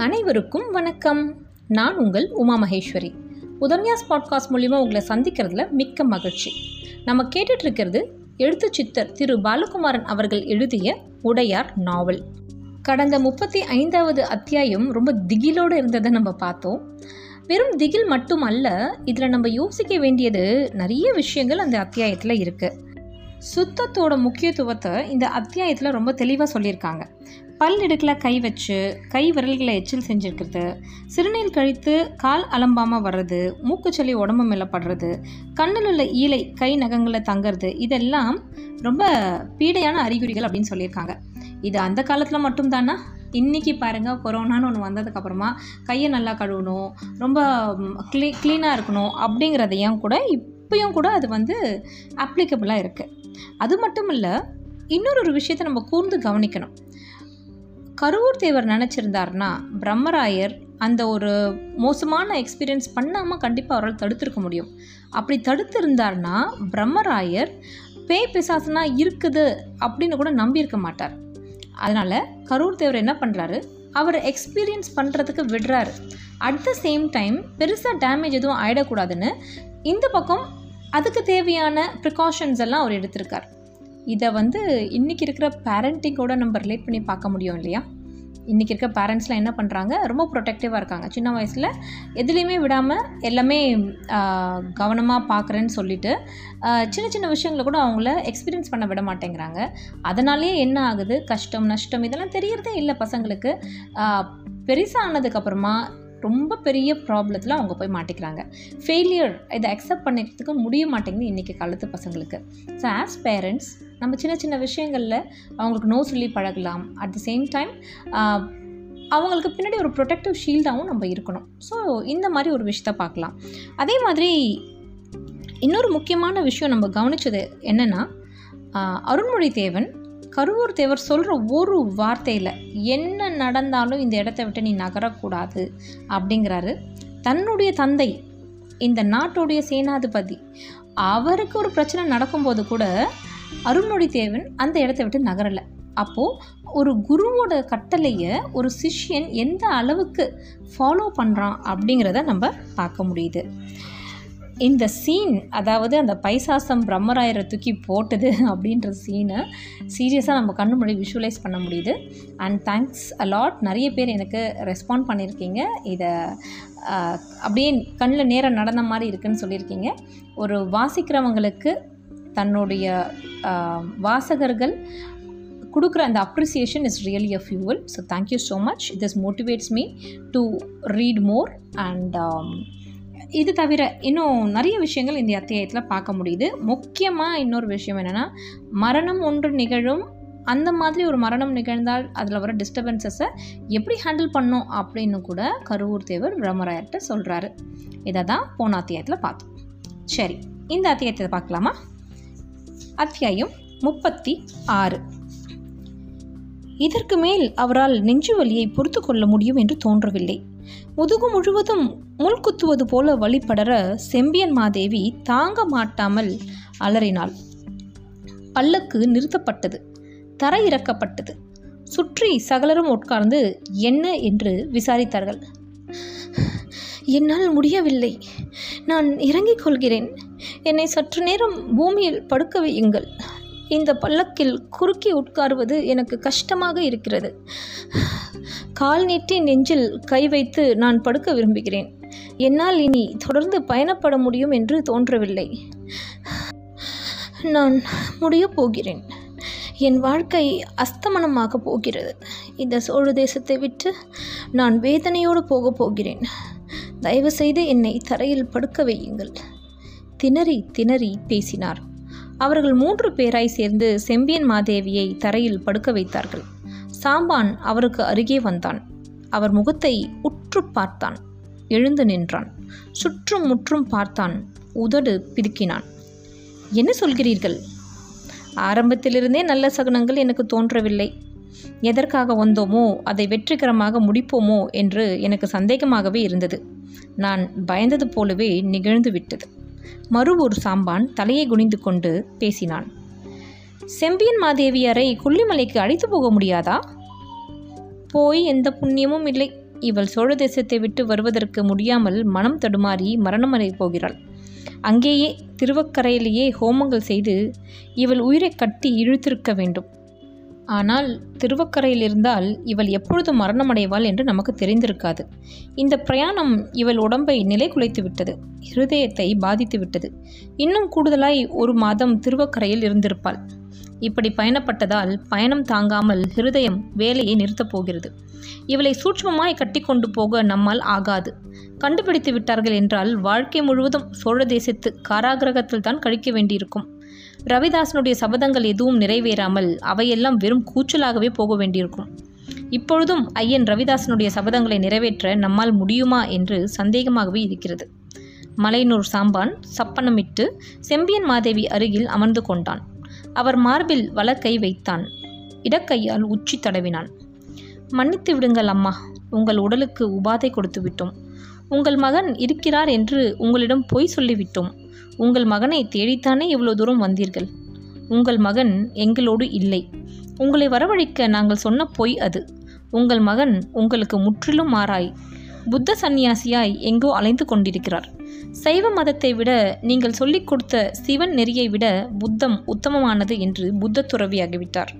அனைவருக்கும் வணக்கம். நான் உங்கள் உமா மகேஸ்வரி. உதன்யாஸ் பாட்காஸ்ட் மூலிமா உங்களை சந்திக்கிறதுல மிக்க மகிழ்ச்சி. நம்ம கேட்டுட்ருக்கிறது எழுத்து சித்தர் திரு பாலகுமாரன் அவர்கள் எழுதிய உடையார் நாவல். கடந்த முப்பத்தி ஐந்தாவது அத்தியாயம் ரொம்ப திகிலோடு இருந்ததை நம்ம பார்த்தோம். வெறும் திகில் மட்டும் அல்ல இதில் நம்ம யோசிக்க வேண்டியது நிறைய விஷயங்கள் அந்த அத்தியாயத்தில் இருக்குது சுத்தத்தோட முக்கியத்துவத்தை இந்த அத்தியாயத்தில் ரொம்ப தெளிவாக சொல்லியிருக்காங்க. பல் இடுக்கில் கை வச்சு கை விரல்களை எச்சில் செஞ்சுருக்கிறது. சிறுநீர் கழித்து கால் அலம்பாமல் வர்றது மூக்குச்சளி உடம்பு மேலே படுறது கண்ணில் உள்ள ஈலை கை நகங்களை தங்கிறது இதெல்லாம் ரொம்ப பீடையான அறிகுறிகள் அப்படின்னு சொல்லியிருக்காங்க. இது அந்த காலத்தில் மட்டும்தானா? இன்றைக்கி பாருங்கள் கொரோனான்னு ஒன்று வந்ததுக்கப்புறமா கையை நல்லா கழுவணும் ரொம்ப க்ளீ க்ளீனாக இருக்கணும் அப்படிங்கிறதையும் கூட இப்பயும் கூட அது வந்து அப்ளிகபிளாக இருக்குது அது மட்டும் இல்லை இன்னொரு ஒரு விஷயத்தை நம்ம கூர்ந்து கவனிக்கணும். கருவூர் தேவர் நினச்சிருந்தார்னா பிரம்மராயர் அந்த ஒரு மோசமான எக்ஸ்பீரியன்ஸ் பண்ணாமல் கண்டிப்பாக அவரால் தடுத்திருக்க முடியும். அப்படி தடுத்திருந்தார்னா பிரம்மராயர் பேய் பிசாசுனா இருக்குது அப்படின்னு கூட நம்பியிருக்க மாட்டார். அதனால் கரூர் தேவர் என்ன பண்ணுறாரு அவர் எக்ஸ்பீரியன்ஸ் பண்ணுறதுக்கு விடுறாரு. அட் த சேம் டைம் பெருசாக டேமேஜ் எதுவும் ஆகிடக்கூடாதுன்னு இந்த பக்கம் அதுக்கு தேவையான ப்ரிகாஷன்ஸ் எல்லாம் அவர் எடுத்திருக்கார். இதை வந்து இன்றைக்கி இருக்கிற பேரண்டிங்கோட நம்ம ரிலேட் பண்ணி பார்க்க முடியும் இல்லையா? இன்றைக்கி இருக்க பேரண்ட்ஸ்லாம் என்ன பண்ணுறாங்க ரொம்ப ப்ரொடெக்டிவாக இருக்காங்க. சின்ன வயசில் எதுலேயுமே விடாமல் எல்லாமே கவனமாக பார்க்குறேன்னு சொல்லிட்டு சின்ன சின்ன விஷயங்களை கூட அவங்கள எக்ஸ்பீரியன்ஸ் பண்ண விட மாட்டேங்கிறாங்க. அதனாலேயே என்ன ஆகுது? கஷ்டம் நஷ்டம் இதெல்லாம் தெரியறதே இல்லை பசங்களுக்கு. பெருசாக ஆனதுக்கப்புறமா ரொம்ப பெரிய ப்ராப்ளத்தில் அவங்க போய் மாட்டிக்கிறாங்க. ஃபெயிலியர் இதை அக்செப்ட் பண்ணிக்கிறதுக்கு முடிய மாட்டேங்குது இன்றைக்கி காலத்து பசங்களுக்கு. ஸோ ஆஸ் பேரண்ட்ஸ் நம்ம சின்ன சின்ன விஷயங்களில் அவங்களுக்கு நோ சொல்லி பழகலாம். அட் த சேம் டைம் அவங்களுக்கு பின்னாடி ஒரு ப்ரொடெக்டிவ் ஷீல்டாகவும் நம்ம இருக்கணும். ஸோ இந்த மாதிரி ஒரு விஷயத்த பார்க்கலாம். அதே மாதிரி இன்னொரு முக்கியமான விஷயம் நம்ம கவனித்தது என்னென்னா அருண்மொழி தேவன் கருவூர் தேவர் சொல்கிற ஒரு வார்த்தையில் என்ன நடந்தாலும் இந்த இடத்த விட்டு நீ நகரக்கூடாது அப்படிங்கிறாரு. தன்னுடைய தந்தை இந்த நாட்டுடைய சேனாதிபதி அவருக்கு ஒரு பிரச்சனை நடக்கும்போது கூட அருள்மொழி தேவன் அந்த இடத்த விட்டு நகரலை. அப்போது ஒரு குருவோட கட்டளையை ஒரு சிஷ்யன் எந்த அளவுக்கு ஃபாலோ பண்ணுறான் அப்படிங்கிறத நம்ம பார்க்க முடியுது. இந்த சீன் அதாவது அந்த பைசாசம் பிரம்மராயரை தூக்கி போட்டது அப்படின்ற சீனை சீரியஸாக நம்ம கண்ணு முன்னாடி விஷுவலைஸ் பண்ண முடியுது. அண்ட் தேங்க்ஸ் அலாட் நிறைய பேர் எனக்கு ரெஸ்பாண்ட் பண்ணியிருக்கீங்க இதை அப்படியே கண்ணில் நேரம் நடந்த மாதிரி இருக்குன்னு சொல்லியிருக்கீங்க ஒரு வாசிக்கிறவங்களுக்கு தன்னுடைய வாசகர்கள் கொடுக்குற அந்த appreciation is really a fuel so thank you so much this motivates me to read more and இது தவிர இன்னும் நிறைய விஷயங்கள் இந்த அத்தியாயத்தில் பார்க்க முடியுது. முக்கியமாக இன்னொரு விஷயம் என்னென்னா மரணம் ஒன்று நிகழும் அந்த மாதிரி ஒரு மரணம் நிகழ்ந்தால் அதில் வர டிஸ்டர்பன்சஸை எப்படி ஹேண்டில் பண்ணும் அப்படின்னு கூட கருவூர் தேவர் பிரம்மராயர்கிட்ட சொல்கிறாரு இதை தான் போன அத்தியாயத்தில் பார்த்தோம். சரி இந்த அத்தியாயத்தை பார்க்கலாமா? அத்தியாயம் முப்பத்தி ஆறு. இதற்கு மேல் அவரால் நெஞ்சு வலியை பொறுத்து கொள்ள முடியும் என்று தோன்றவில்லை. முதுகு முழுவதும் முள் குத்துவது போல வழிபடற செம்பியன் மாதேவி தாங்க மாட்டாமல் அலறினாள். பல்லக்கு நிறுத்தப்பட்டது தரையிறக்கப்பட்டது சுற்றி சகலரும் உட்கார்ந்து என்ன என்று விசாரித்தார்கள். என்னால் முடியவில்லை. நான் இறங்கிக் கொள்கிறேன். என்னை சற்று நேரம் பூமியில் படுக்க வையுங்கள். இந்த பல்லக்கில் குறுக்கி உட்காருவது எனக்கு கஷ்டமாக இருக்கிறது. கால் நீட்டி நெஞ்சில் கை வைத்து நான் படுக்க விரும்புகிறேன். என்னால் இனி தொடர்ந்து பயணப்பட முடியும் என்று தோன்றவில்லை. நான் முடியப் போகிறேன். என் வாழ்க்கை அஸ்தமனமாக போகிறது. இந்த சோழ தேசத்தை விட்டு நான் வேதனையோடு போகப் போகிறேன். தயவு செய்து என்னை தரையில் படுக்க வையுங்கள். திணறி திணறி பேசினார். அவர்கள் மூன்று பேராய் சேர்ந்து செம்பியன் மாதேவியை தரையில் படுக்க வைத்தார்கள். சாம்பான் அவருக்கு அருகே வந்தான். அவர் முகத்தை உற்று பார்த்தான். எழுந்து நின்றான். சுற்றும் முற்றும் பார்த்தான். உதடு பிதுக்கினான். என்ன சொல்கிறீர்கள்? ஆரம்பத்திலிருந்தே நல்ல சகுனங்கள் எனக்கு தோன்றவில்லை. எதற்காக வந்தோமோ அதை வெற்றிகரமாக முடிப்போமோ என்று எனக்கு சந்தேகமாகவே இருந்தது. நான் பயந்தது போலவே நிகழ்ந்து விட்டது. மறு ஒரு சாம்பான் தலையை குனிந்து கொண்டு பேசினான். செம்பியன் மாதேவியாரை கொல்லிமலைக்கு அழைத்து போக முடியாதா? போய் எந்த புண்ணியமும் இல்லை. இவள் சோழ தேசத்தை விட்டு வருவதற்கு முடியாமல் மனம் தடுமாறி மரணமடை போகிறாள். அங்கேயே திருவக்கரையிலேயே ஹோமங்கள் செய்து இவள் உயிரை கட்டி இழுத்திருக்க வேண்டும். ஆனால் திருவக்கரையில் இருந்தால் இவள் எப்பொழுது மரணமடைவாள் என்று நமக்கு தெரிந்திருக்காது. இந்த பிரயாணம் இவள் உடம்பை நிலை குலைத்து விட்டது இருதயத்தை பாதித்து விட்டது. இன்னும் கூடுதலாய் ஒரு மாதம் திருவக்கரையில் இருந்திருப்பாள். இப்படி பயணப்பட்டதால் பயணம் தாங்காமல் ஹிருதயம் வேலையை நிறுத்தப் போகிறது. இவளை சூட்சமாய் கட்டி கொண்டு போக நம்மால் ஆகாது. கண்டுபிடித்து விட்டார்கள் என்றால் வாழ்க்கை முழுவதும் சோழ தேசத்து காராகிரகத்தில் தான் கழிக்க வேண்டியிருக்கும். ரவிதாசனுடைய சபதங்கள் எதுவும் நிறைவேறாமல் அவையெல்லாம் வெறும் கூச்சலாகவே போக வேண்டியிருக்கும். இப்பொழுதும் ஐயன் ரவிதாசனுடைய சபதங்களை நிறைவேற்ற நம்மால் முடியுமா என்று சந்தேகமாகவே இருக்கிறது. மலையனூர் சாம்பான் சப்பனமிட்டு செம்பியன் மாதேவி அருகில் அமர்ந்து கொண்டான். அவர் மார்பில் வலக்கை வைத்தான். இடக்கையால் உச்சி தடவினான். மன்னித்து விடுங்கள் அம்மா உங்கள் உடலுக்கு உபாதை கொடுத்து விட்டோம் உங்கள் மகன் இருக்கிறார் என்று உங்களிடம் பொய் சொல்லிவிட்டோம். உங்கள் மகனை தேடித்தானே இவ்வளோ தூரம் வந்தீர்கள். உங்கள் மகன் எங்களோடு இல்லை. உங்களை வரவழைக்க நாங்கள் சொன்ன பொய் அது. உங்கள் மகன் உங்களுக்கு முற்றிலும் மாறாய் புத்த சந்நியாசியாய் எங்கோ அலைந்து கொண்டிருக்கிறார். சைவ மதத்தை விட நீங்கள் சொல்லிக் கொடுத்த சிவன் நெறியை விட புத்தம் உத்தமமானது என்று புத்த துறவியாகிவிட்டார்.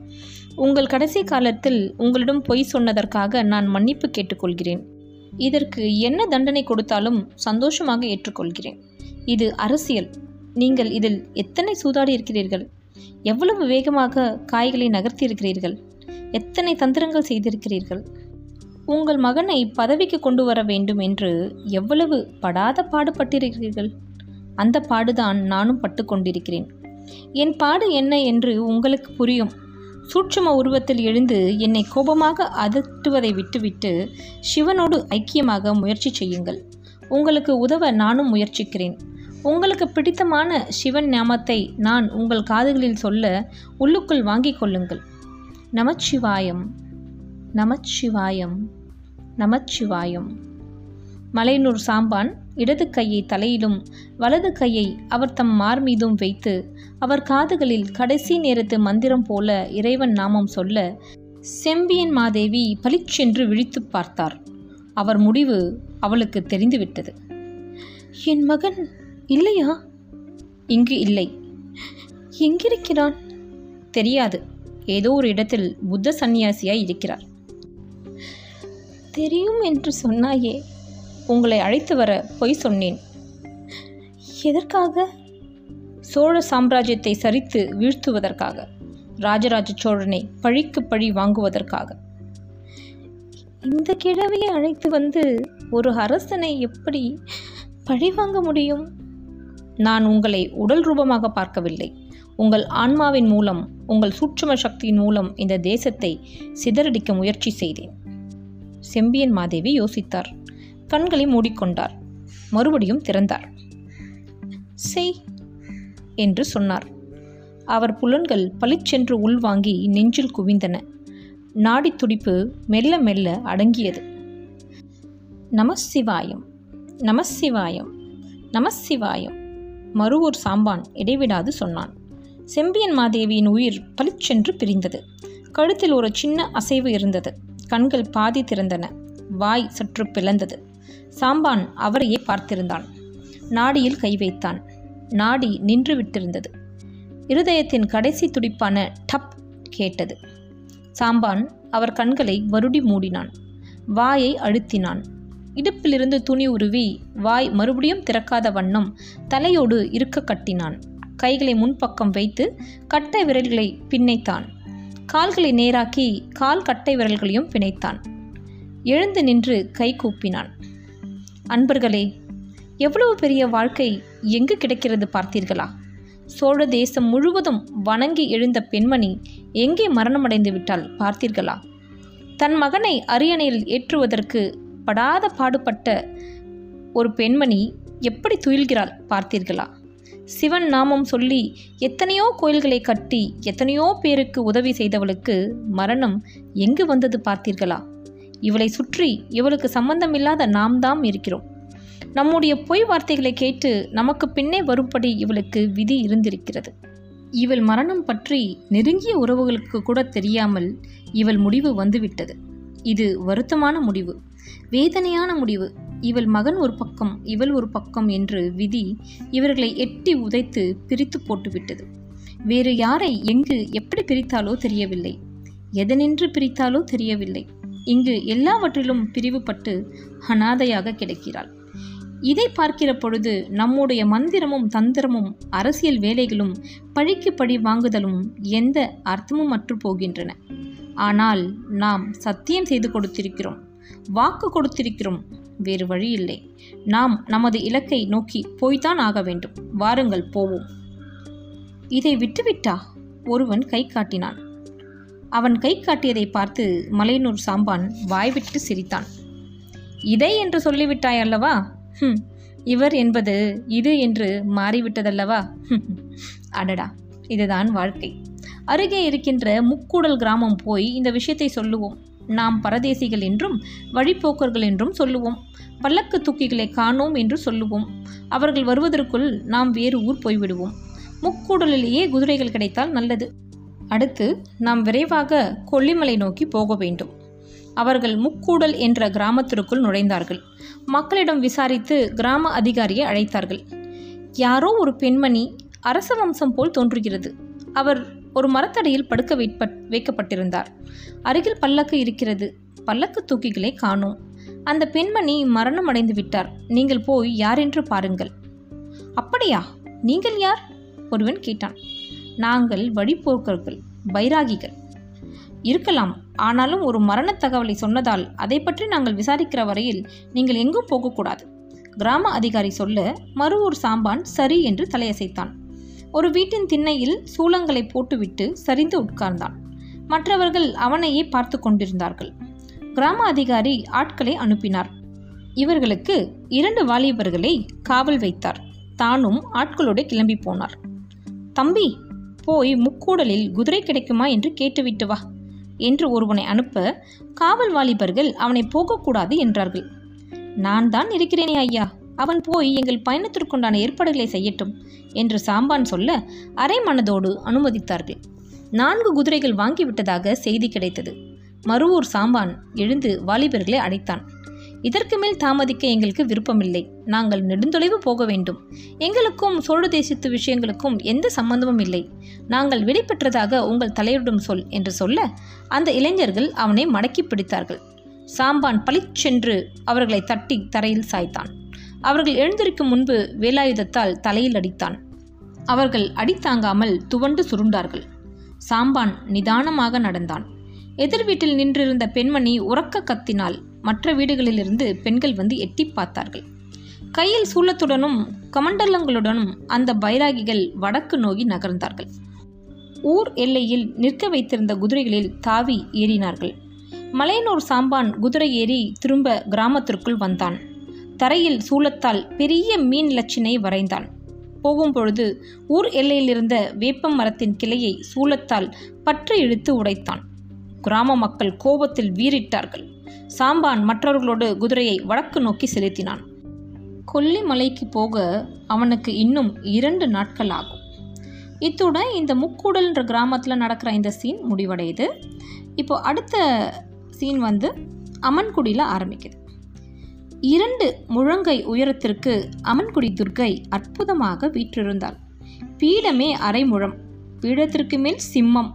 உங்கள் கடைசி காலத்தில் உங்களிடம் பொய் சொன்னதற்காக நான் மன்னிப்பு கேட்டுக்கொள்கிறேன். இதற்கு என்ன தண்டனை கொடுத்தாலும் சந்தோஷமாக ஏற்றுக்கொள்கிறேன். இது அரசியல். நீங்கள் இதில் எத்தனை சூதாடி இருக்கிறீர்கள்? எவ்வளவு வேகமாக காய்களை நகர்த்தியிருக்கிறீர்கள்? எத்தனை தந்திரங்கள் செய்திருக்கிறீர்கள்? உங்கள் மகனை பதவிக்கு கொண்டு வர வேண்டும் என்று எவ்வளவு படாத பாடுபட்டிருக்கிறீர்கள்? அந்த பாடுதான் நானும் பட்டு கொண்டிருக்கிறேன் என் பாடு என்ன என்று உங்களுக்கு புரியும். சூட்சும உருவத்தில் எழுந்து என்னை கோபமாக அதட்டுவதை விட்டுவிட்டு சிவனோடு ஐக்கியமாக முயற்சி செய்யுங்கள். உங்களுக்கு உதவ நானும் முயற்சிக்கிறேன். உங்களுக்கு பிடித்தமான சிவன் ஞாமத்தை நான் உங்கள் காதுகளில் சொல்ல உள்ளுக்குள் வாங்கிக் கொள்ளுங்கள். நமச்சிவாயம். நமச்சிவாயம். நமச்சிவாயம். மலையனூர் சாம்பான் இடது கையை தலையிலும் வலது கையை அவர் தம் மார் மீதும் வைத்து அவர் காதுகளில் கடைசி நேரத்து மந்திரம் போல இறைவன் நாமம் சொல்ல செம்பியன் மாதேவி பளிச்சென்று விழித்து பார்த்தார். அவர் முடிவு அவளுக்கு தெரிந்துவிட்டது. என் மகன் இல்லையா? இங்கு இல்லை. எங்கிருக்கிறான்? தெரியாது. ஏதோ ஒரு இடத்தில் புத்த சந்நியாசியாய் இருக்கிறார். தெரியும் என்று சொன்னாயே. உங்களை அழைத்து வர பொய் சொன்னேன். எதற்காக? சோழ சாம்ராஜ்யத்தை சரித்து வீழ்த்துவதற்காக ராஜராஜ சோழனை பழிக்கு பழி வாங்குவதற்காக. இந்த கிழவியை அழைத்து வந்து ஒரு அரசனை எப்படி பழி வாங்க முடியும்? நான் உங்களை உடல் ரூபமாக பார்க்கவில்லை. உங்கள் ஆன்மாவின் மூலம் உங்கள் சூட்சும சக்தியின் மூலம் இந்த தேசத்தை சிதறடிக்க முயற்சி செய்தேன். செம்பியன் மாதேவி யோசித்தார். கண்களை மூடிக்கொண்டார். மறுபடியும் திறந்தார். செய் என்று சொன்னார். அவர் புலன்கள் பளிச்சென்று உள்வாங்கி நெஞ்சில் குவிந்தன. நாடி துடிப்பு மெல்ல மெல்ல அடங்கியது. நமசிவாயம் நமசிவாயம் நமசிவாயம் மறுவூர் சாம்பான் இடைவிடாது சொன்னான். செம்பியன் மாதேவியின் உயிர் பளிச்சென்று பிரிந்தது. கழுத்தில் ஒரு சின்ன அசைவு இருந்தது. கண்கள் பாதி திறந்தன. வாய் சற்று பிளந்தது. சாம்பான் அவரையே பார்த்திருந்தான் நாடியில் கை வைத்தான். நாடி நின்று விட்டிருந்தது. இருதயத்தின் கடைசி துடிப்பான டப் கேட்டது. சாம்பான் அவர் கண்களை மறுடி மூடினான். வாயை அழுத்தினான். இடுப்பிலிருந்து துணி உருவி வாய் மறுபடியும் திறக்காத வண்ணம் தலையோடு இருக்க கட்டினான். கைகளை முன்பக்கம் வைத்து கட்டை விரல்களை பின்னைத்தான். கால்களை நேராக்கி கால் கட்டை விரல்களையும் பிணைத்தான். எழுந்து நின்று கை கூப்பினான். அன்பர்களே எவ்வளவு பெரிய வாழ்க்கை எங்கு கிடைக்கிறது பார்த்தீர்களா? சோழ தேசம் முழுவதும் வணங்கி எழுந்த பெண்மணி எங்கே மரணமடைந்து விட்டால் பார்த்தீர்களா? தன் மகனை அரியணையில் ஏற்றுவதற்கு படாத பாடுபட்ட ஒரு பெண்மணி எப்படி துயில்கிறாள் பார்த்தீர்களா? சிவன் நாமம் சொல்லி எத்தனையோ கோயில்களை கட்டி எத்தனையோ பேருக்கு உதவி செய்தவளுக்கு மரணம் எங்கு வந்தது பார்த்தீர்களா? இவளை சுற்றி இவளுக்கு சம்பந்தமில்லாத நாம் தாம் இருக்கிறோம். நம்முடைய பொய் வார்த்தைகளை கேட்டு நமக்கு பின்னே வரும்படி இவளுக்கு விதி இருந்திருக்கிறது. இவள் மரணம் பற்றி நெருங்கிய உறவுகளுக்கு கூட தெரியாமல் இவள் முடிவு வந்துவிட்டது. இது வருத்தமான முடிவு. வேதனையான முடிவு. இவள் மகன் ஒரு பக்கம் இவள் ஒரு பக்கம் என்று விதி இவர்களை எட்டி உதைத்து பிரித்து போட்டுவிட்டது. வேறு யாரை எங்கு எப்படி பிரித்தாலோ தெரியவில்லை. எதனின்று பிரித்தாலோ தெரியவில்லை. இங்கு எல்லாவற்றிலும் பிரிவுபட்டு அனாதையாக கிடைக்கிறாள். இதை பார்க்கிற பொழுது நம்முடைய மந்திரமும் தந்திரமும் அரசியல் வேலைகளும் பழிக்கு பழி வாங்குதலும் எந்த அர்த்தமும் அற்று போகின்றன. ஆனால் நாம் சத்தியம் செய்து கொடுத்திருக்கிறோம் வாக்கு கொடுத்திருக்கிறோம் வேறு வழி இல்லை. நாம் நமது இலக்கை நோக்கி போய்தான் ஆக வேண்டும். வாருங்கள் போவோம். இதை விட்டுவிட்டா? ஒருவன் கை காட்டினான். அவன் கை காட்டியதை பார்த்து மலையனூர் சாம்பான் வாய்விட்டு சிரித்தான். இதை என்று சொல்லிவிட்டாய் அல்லவா? ஹம், இவர் என்பது இது என்று மாறிவிட்டதல்லவா? அடடா இதுதான் வாழ்க்கை. அருகே இருக்கின்ற முக்கூடல் கிராமம் போய் இந்த விஷயத்தை சொல்லுவோம். நாம் பரதேசிகள் என்றும் வழிப்போக்கர்கள் என்றும் சொல்லுவோம். பல்லக்கு தூக்கிகளை காணோம் என்று சொல்லுவோம். அவர்கள் வருவதற்குள் நாம் வேறு ஊர் போய்விடுவோம். முக்கூடலிலேயே குதிரைகள் கிடைத்தால் நல்லது. அடுத்து நாம் விரைவாக கொல்லிமலை நோக்கி போக வேண்டும். அவர்கள் முக்கூடல் என்ற கிராமத்திற்குள் நுழைந்தார்கள். மக்களிடம் விசாரித்து கிராம அதிகாரியை அழைத்தார்கள். யாரோ ஒரு பெண்மணி அரச வம்சம் போல் தோன்றுகிறது. அவர் ஒரு மரத்தடியில் படுக்க வைக்கப்பட்டிருந்தார். அருகில் பல்லக்கு இருக்கிறது. பல்லக்கு தூக்கிகளை காணோம். அந்த பெண்மணி மரணம் அடைந்து விட்டார். நீங்கள் போய் யாரென்று பாருங்கள். அப்படியா? நீங்கள் யார்? ஒருவன் கேட்டான். நாங்கள் வழிபோக்கர்கள் பைராகிகள். இருக்கலாம். ஆனாலும் ஒரு மரணத் தகவலை சொன்னதால் அதை பற்றி நாங்கள் விசாரிக்கிற வரையில் நீங்கள் எங்கும் போகக்கூடாது. கிராம அதிகாரி சொல்ல மறுவூர் சாம்பான் சரி என்று தலையசைத்தான். ஒரு வீட்டின் திண்ணையில் சூளங்களை போட்டுவிட்டு சரிந்து உட்கார்ந்தான். மற்றவர்கள் அவனையே பார்த்து கொண்டிருந்தார்கள். கிராம அதிகாரி ஆட்களை அனுப்பினார். இவர்களுக்கு இரண்டு வாலிபர்களை காவல் வைத்தார். தானும் ஆட்களோடு கிளம்பி போனார். தம்பி போய் முக்கூடலில் குதிரை கிடைக்குமா என்று கேட்டுவிட்டு வா என்று ஒருவனை அனுப்ப காவல் வாலிபர்கள் அவனை போகக்கூடாது என்றார்கள். நான் தான் இருக்கிறேனே ஐயா அவன் போய் எங்கள் பயணத்திற்குண்டான ஏற்பாடுகளை செய்யட்டும் என்று சாம்பான் சொல்ல அரை மனதோடு அனுமதித்தார்கள். நான்கு குதிரைகள் வாங்கிவிட்டதாக செய்தி கிடைத்தது. மறுவூர் சாம்பான் எழுந்து வாலிபர்களை அழைத்தான் இதற்கு மேல் தாமதிக்க எங்களுக்கு விருப்பமில்லை. நாங்கள் நெடுந்தொலைவு போக வேண்டும். எங்களுக்கும் சோழ தேசத்து விஷயங்களுக்கும் எந்த சம்பந்தமும் இல்லை. நாங்கள் விடைபெற்றதாக உங்கள் தலைவரிடம் சொல் என்று சொல்ல அந்த இளைஞர்கள் அவனை மடக்கி பிடித்தார்கள். சாம்பான் பளிச்சென்று அவர்களை தட்டி தரையில் சாய்த்தான். அவர்கள் எழுந்திருக்கும் முன்பு வேலாயுதத்தால் தலையில் அடித்தான். அவர்கள் அடித்தாங்காமல் துவண்டு சுருண்டார்கள். சாம்பான் நிதானமாக நடந்தான். எதிர் வீட்டில் நின்றிருந்த பெண்மணி உறக்க கத்தினால் மற்ற வீடுகளிலிருந்து பெண்கள் வந்து எட்டி பார்த்தார்கள். கையில் சூலத்துடனும் கமண்டலங்களுடனும் அந்த பைராகிகள் வடக்கு நோக்கி நகர்ந்தார்கள். ஊர் எல்லையில் நிற்க வைத்திருந்த குதிரைகளில் தாவி ஏறினார்கள். மலையனூர் சாம்பான் குதிரை ஏறி திரும்ப கிராமத்திற்குள் வந்தான். தரையில் சூலத்தால் பெரிய மீன் லட்சினை வரைந்தான். போகும்பொழுது ஊர் எல்லையிலிருந்த வேப்பம் மரத்தின் கிளையை சூலத்தால் பற்றி இழுத்து உடைத்தான். கிராம மக்கள் கோபத்தில் வீறிட்டார்கள். சாம்பான் மற்றவர்களோடு குதிரையை வடக்கு நோக்கி செலுத்தினான். கொல்லிமலைக்கு போக அவனுக்கு இன்னும் இரண்டு நாட்கள் ஆகும். இத்துடன் இந்த முக்கூடல்ன்ற கிராமத்தில் நடக்கிற இந்த சீன் முடிவடையுது. இப்போ அடுத்த சீன் வந்து அமன்குடியில் ஆரம்பிக்குது. இரண்டு முழங்கை உயரத்திற்கு அமன்குடி துர்க்கை அற்புதமாக வீற்றிருந்தாள். பீடமே அரை முழம் பீடத்திற்கு மேல் சிம்மம்.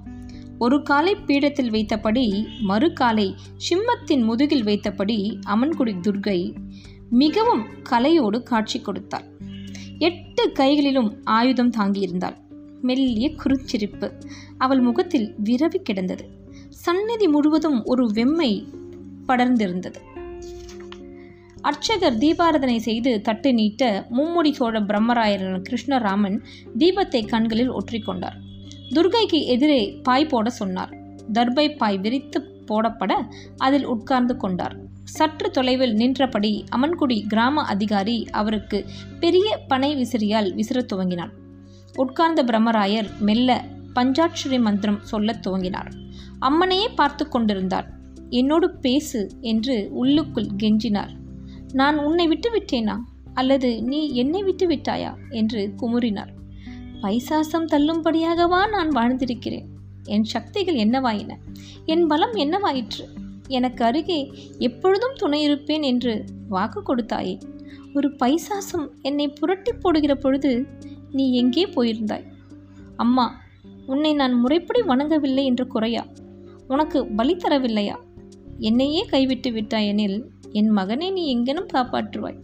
ஒரு காலை பீடத்தில் வைத்தபடி மறு காலை சிம்மத்தின் முதுகில் வைத்தபடி அமன்குடி துர்க்கை மிகவும் கலையோடு காட்சி கொடுத்தாள். எட்டு கைகளிலும் ஆயுதம் தாங்கியிருந்தாள். மெல்லிய குறுச்சிரிப்பு அவள் முகத்தில் விரவி கிடந்தது. சந்நிதி முழுவதும் ஒரு வெம்மை படர்ந்திருந்தது. அர்ச்சகர் தீபாரதனை செய்து தட்டு நீட்ட மும்முடி சோழ பிரம்மராயரன் கிருஷ்ணராமன் தீபத்தை கண்களில் ஒற்றிக்கொண்டார். துர்கைக்கு எதிரே பாய் போட சொன்னார். தர்பை பாய் விரித்து போடப்பட அதில் உட்கார்ந்து கொண்டார். சற்று தொலைவில் நின்றபடி அமன்குடி கிராம அதிகாரி அவருக்கு பெரிய பனை விசிறியால் விசிறத் துவங்கினான். உட்கார்ந்த பிரம்மராயர் மெல்ல பஞ்சாட்சரி மந்திரம் சொல்லத் துவங்கினார். அம்மனையே பார்த்து கொண்டிருந்தார். என்னோடு பேசு என்று உள்ளுக்குள் கெஞ்சினார். நான் உன்னை விட்டு விட்டேனா அல்லது நீ என்னை விட்டு விட்டாயா என்று குமுறினார் பைசாசம் தள்ளும்படியாகவா நான் வாழ்ந்திருக்கிறேன்? என் சக்திகள் என்னவாயின? என் பலம் என்னவாயிற்று? எனக்கு அருகே எப்பொழுதும் துணை இருப்பேன் என்று வாக்கு கொடுத்தாயே. ஒரு பைசாசம் என்னை புரட்டி போடுகிற பொழுது நீ எங்கே போயிருந்தாய்? அம்மா உன்னை நான் முறைப்படி வணங்கவில்லை என்று குறையா? உனக்கு பலி தரவில்லையா? என்னையே கைவிட்டு விட்டாய் எனில் என் மகனை நீ எங்கேனும் காப்பாற்றுவாய்.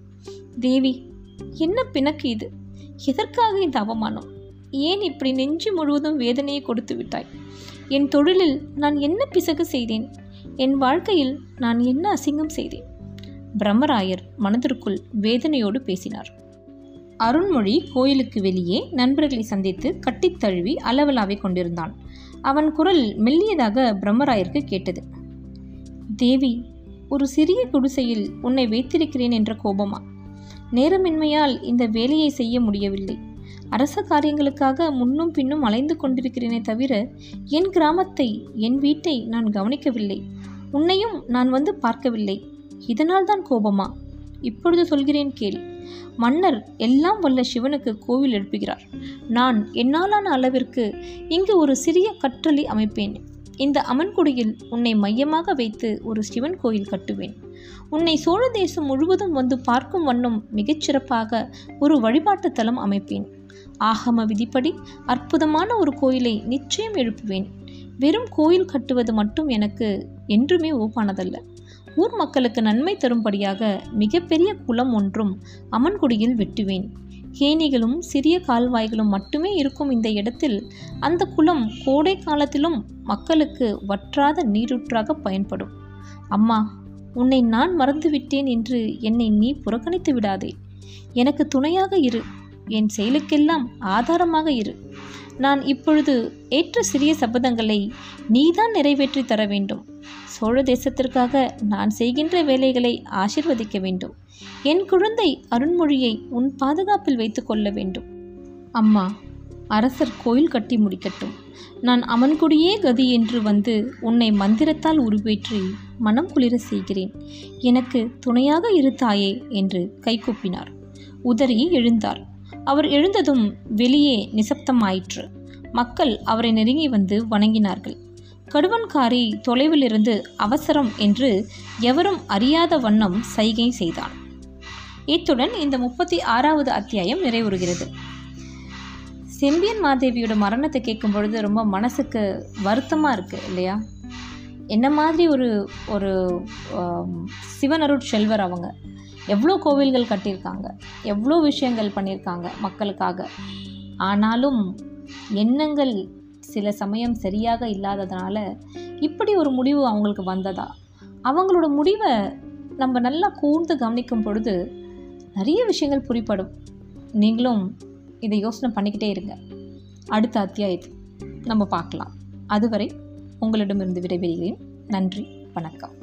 தேவி என்ன பிணக்கு இது? எதற்காக இந்த அவமானம்? ஏன் இப்படி நெஞ்சு முழுவதும் வேதனையை கொடுத்து விட்டாய்? என் தொழிலில் நான் என்ன பிசகு செய்தேன்? என் வாழ்க்கையில் நான் என்ன அசிங்கம் செய்தேன்? பிரம்மராயர் மனதிற்குள் வேதனையோடு பேசினார். அருண்மொழி கோயிலுக்கு வெளியே நண்பர்களை சந்தித்து கட்டித் தழுவி அளவலாவை கொண்டிருந்தான். அவன் குரல் மெல்லியதாக பிரம்மராயருக்கு கேட்டது. தேவி ஒரு சிறிய குடிசையில் உன்னை வைத்திருக்கிறேன் என்ற கோபமா? நேரமின்மையால் இந்த வேலையை செய்ய முடியவில்லை. அரச காரியங்களுக்காக முன்னும் பின்னும் அலைந்து கொண்டிருக்கிறேனே தவிர என் கிராமத்தை என் வீட்டை நான் கவனிக்கவில்லை. உன்னையும் நான் வந்து பார்க்கவில்லை. இதனால் தான் கோபமா? இப்பொழுது சொல்கிறேன் கேள். மன்னர் எல்லாம் வல்ல சிவனுக்கு கோவில் எழுப்புகிறார். நான் என்னாலான அளவிற்கு இங்கு ஒரு சிறிய கற்றளி அமைப்பேன். இந்த அமன்குடியில் உன்னை மையமாக வைத்து ஒரு சிவன் கோயில் கட்டுவேன். உன்னை சோழ தேசம் முழுவதும் வந்து பார்க்கும் வண்ணம் மிகச்சிறப்பாக ஒரு வழிபாட்டு தலம் அமைப்பேன். ஆகம விதிப்படி அற்புதமான ஒரு கோயிலை நிச்சயம் எழுப்புவேன். வெறும் கோயில் கட்டுவது மட்டும் எனக்கு என்றுமே ஓப்பானதல்ல. ஊர் மக்களுக்கு நன்மை தரும்படியாக மிகப்பெரிய குளம் ஒன்றும் அமன்குடியில் வெட்டுவேன். கேணிகளும் சிறிய கால்வாய்களும் மட்டுமே இருக்கும் இந்த இடத்தில் அந்த குளம் கோடை காலத்திலும் மக்களுக்கு வற்றாத நீரூற்றாக பயன்படும். அம்மா உன்னை நான் மறந்துவிட்டேன் என்று என்னை நீ புறக்கணித்து விடாதே. எனக்கு துணையாக இரு. என் செயலுக்கெல்லாம் ஆதாரமாக இரு. நான் இப்பொழுது ஏற்ற சிறிய சபதங்களை நீதான் நிறைவேற்றி தர வேண்டும். சோழ தேசத்திற்காக நான் செய்கின்ற வேலைகளை ஆசிர்வதிக்க வேண்டும். என் குழந்தை அருண்மொழியை உன் பாதுகாப்பில் வைத்து கொள்ள வேண்டும். அம்மா அரசர் கோயில் கட்டி முடிக்கட்டும். நான் அமன்குடியே கதி என்று வந்து உன்னை மந்திரத்தால் உருவேற்றி மனம் குளிர செய்கிறேன். எனக்கு துணையாக இரு தாயே என்று கைகூப்பினார். உதறி எழுந்தார் அவர் எழுந்ததும் வெளியே நிசப்தமாயிற்று. மக்கள் அவரை நெருங்கி வந்து வணங்கினார்கள். கடுவன்காரி தொலைவிலிருந்து அவசரம் என்று எவரும் அறியாத வண்ணம் சைகை செய்தான். இத்துடன் இந்த முப்பத்தி ஆறாவது அத்தியாயம் நிறைவுறுகிறது. செம்பியன் மாதேவியோட மரணத்தை கேட்கும் பொழுது ரொம்ப மனசுக்கு வருத்தமாக இருக்குது இல்லையா? என்ன மாதிரி ஒரு ஒரு சிவனருட் செல்வர் அவங்க. எவ்வளோ கோவில்கள் கட்டியிருக்காங்க எவ்வளோ விஷயங்கள் பண்ணியிருக்காங்க மக்களுக்காக. ஆனாலும் எண்ணங்கள் சில சமயம் சரியாக இல்லாததுனால இப்படி ஒரு முடிவு அவங்களுக்கு வந்ததா? அவங்களோட முடிவை நம்ம நல்லா கூர்ந்து கவனிக்கும் பொழுது நிறைய விஷயங்கள் புரிப்படும் நீங்களும் இதை யோசனை பண்ணிக்கிட்டே இருங்க. அடுத்த அத்தியாயத்தில் நம்ம பார்க்கலாம். அதுவரை உங்களிடமிருந்து விடைபெறுகிறேன். நன்றி. வணக்கம்.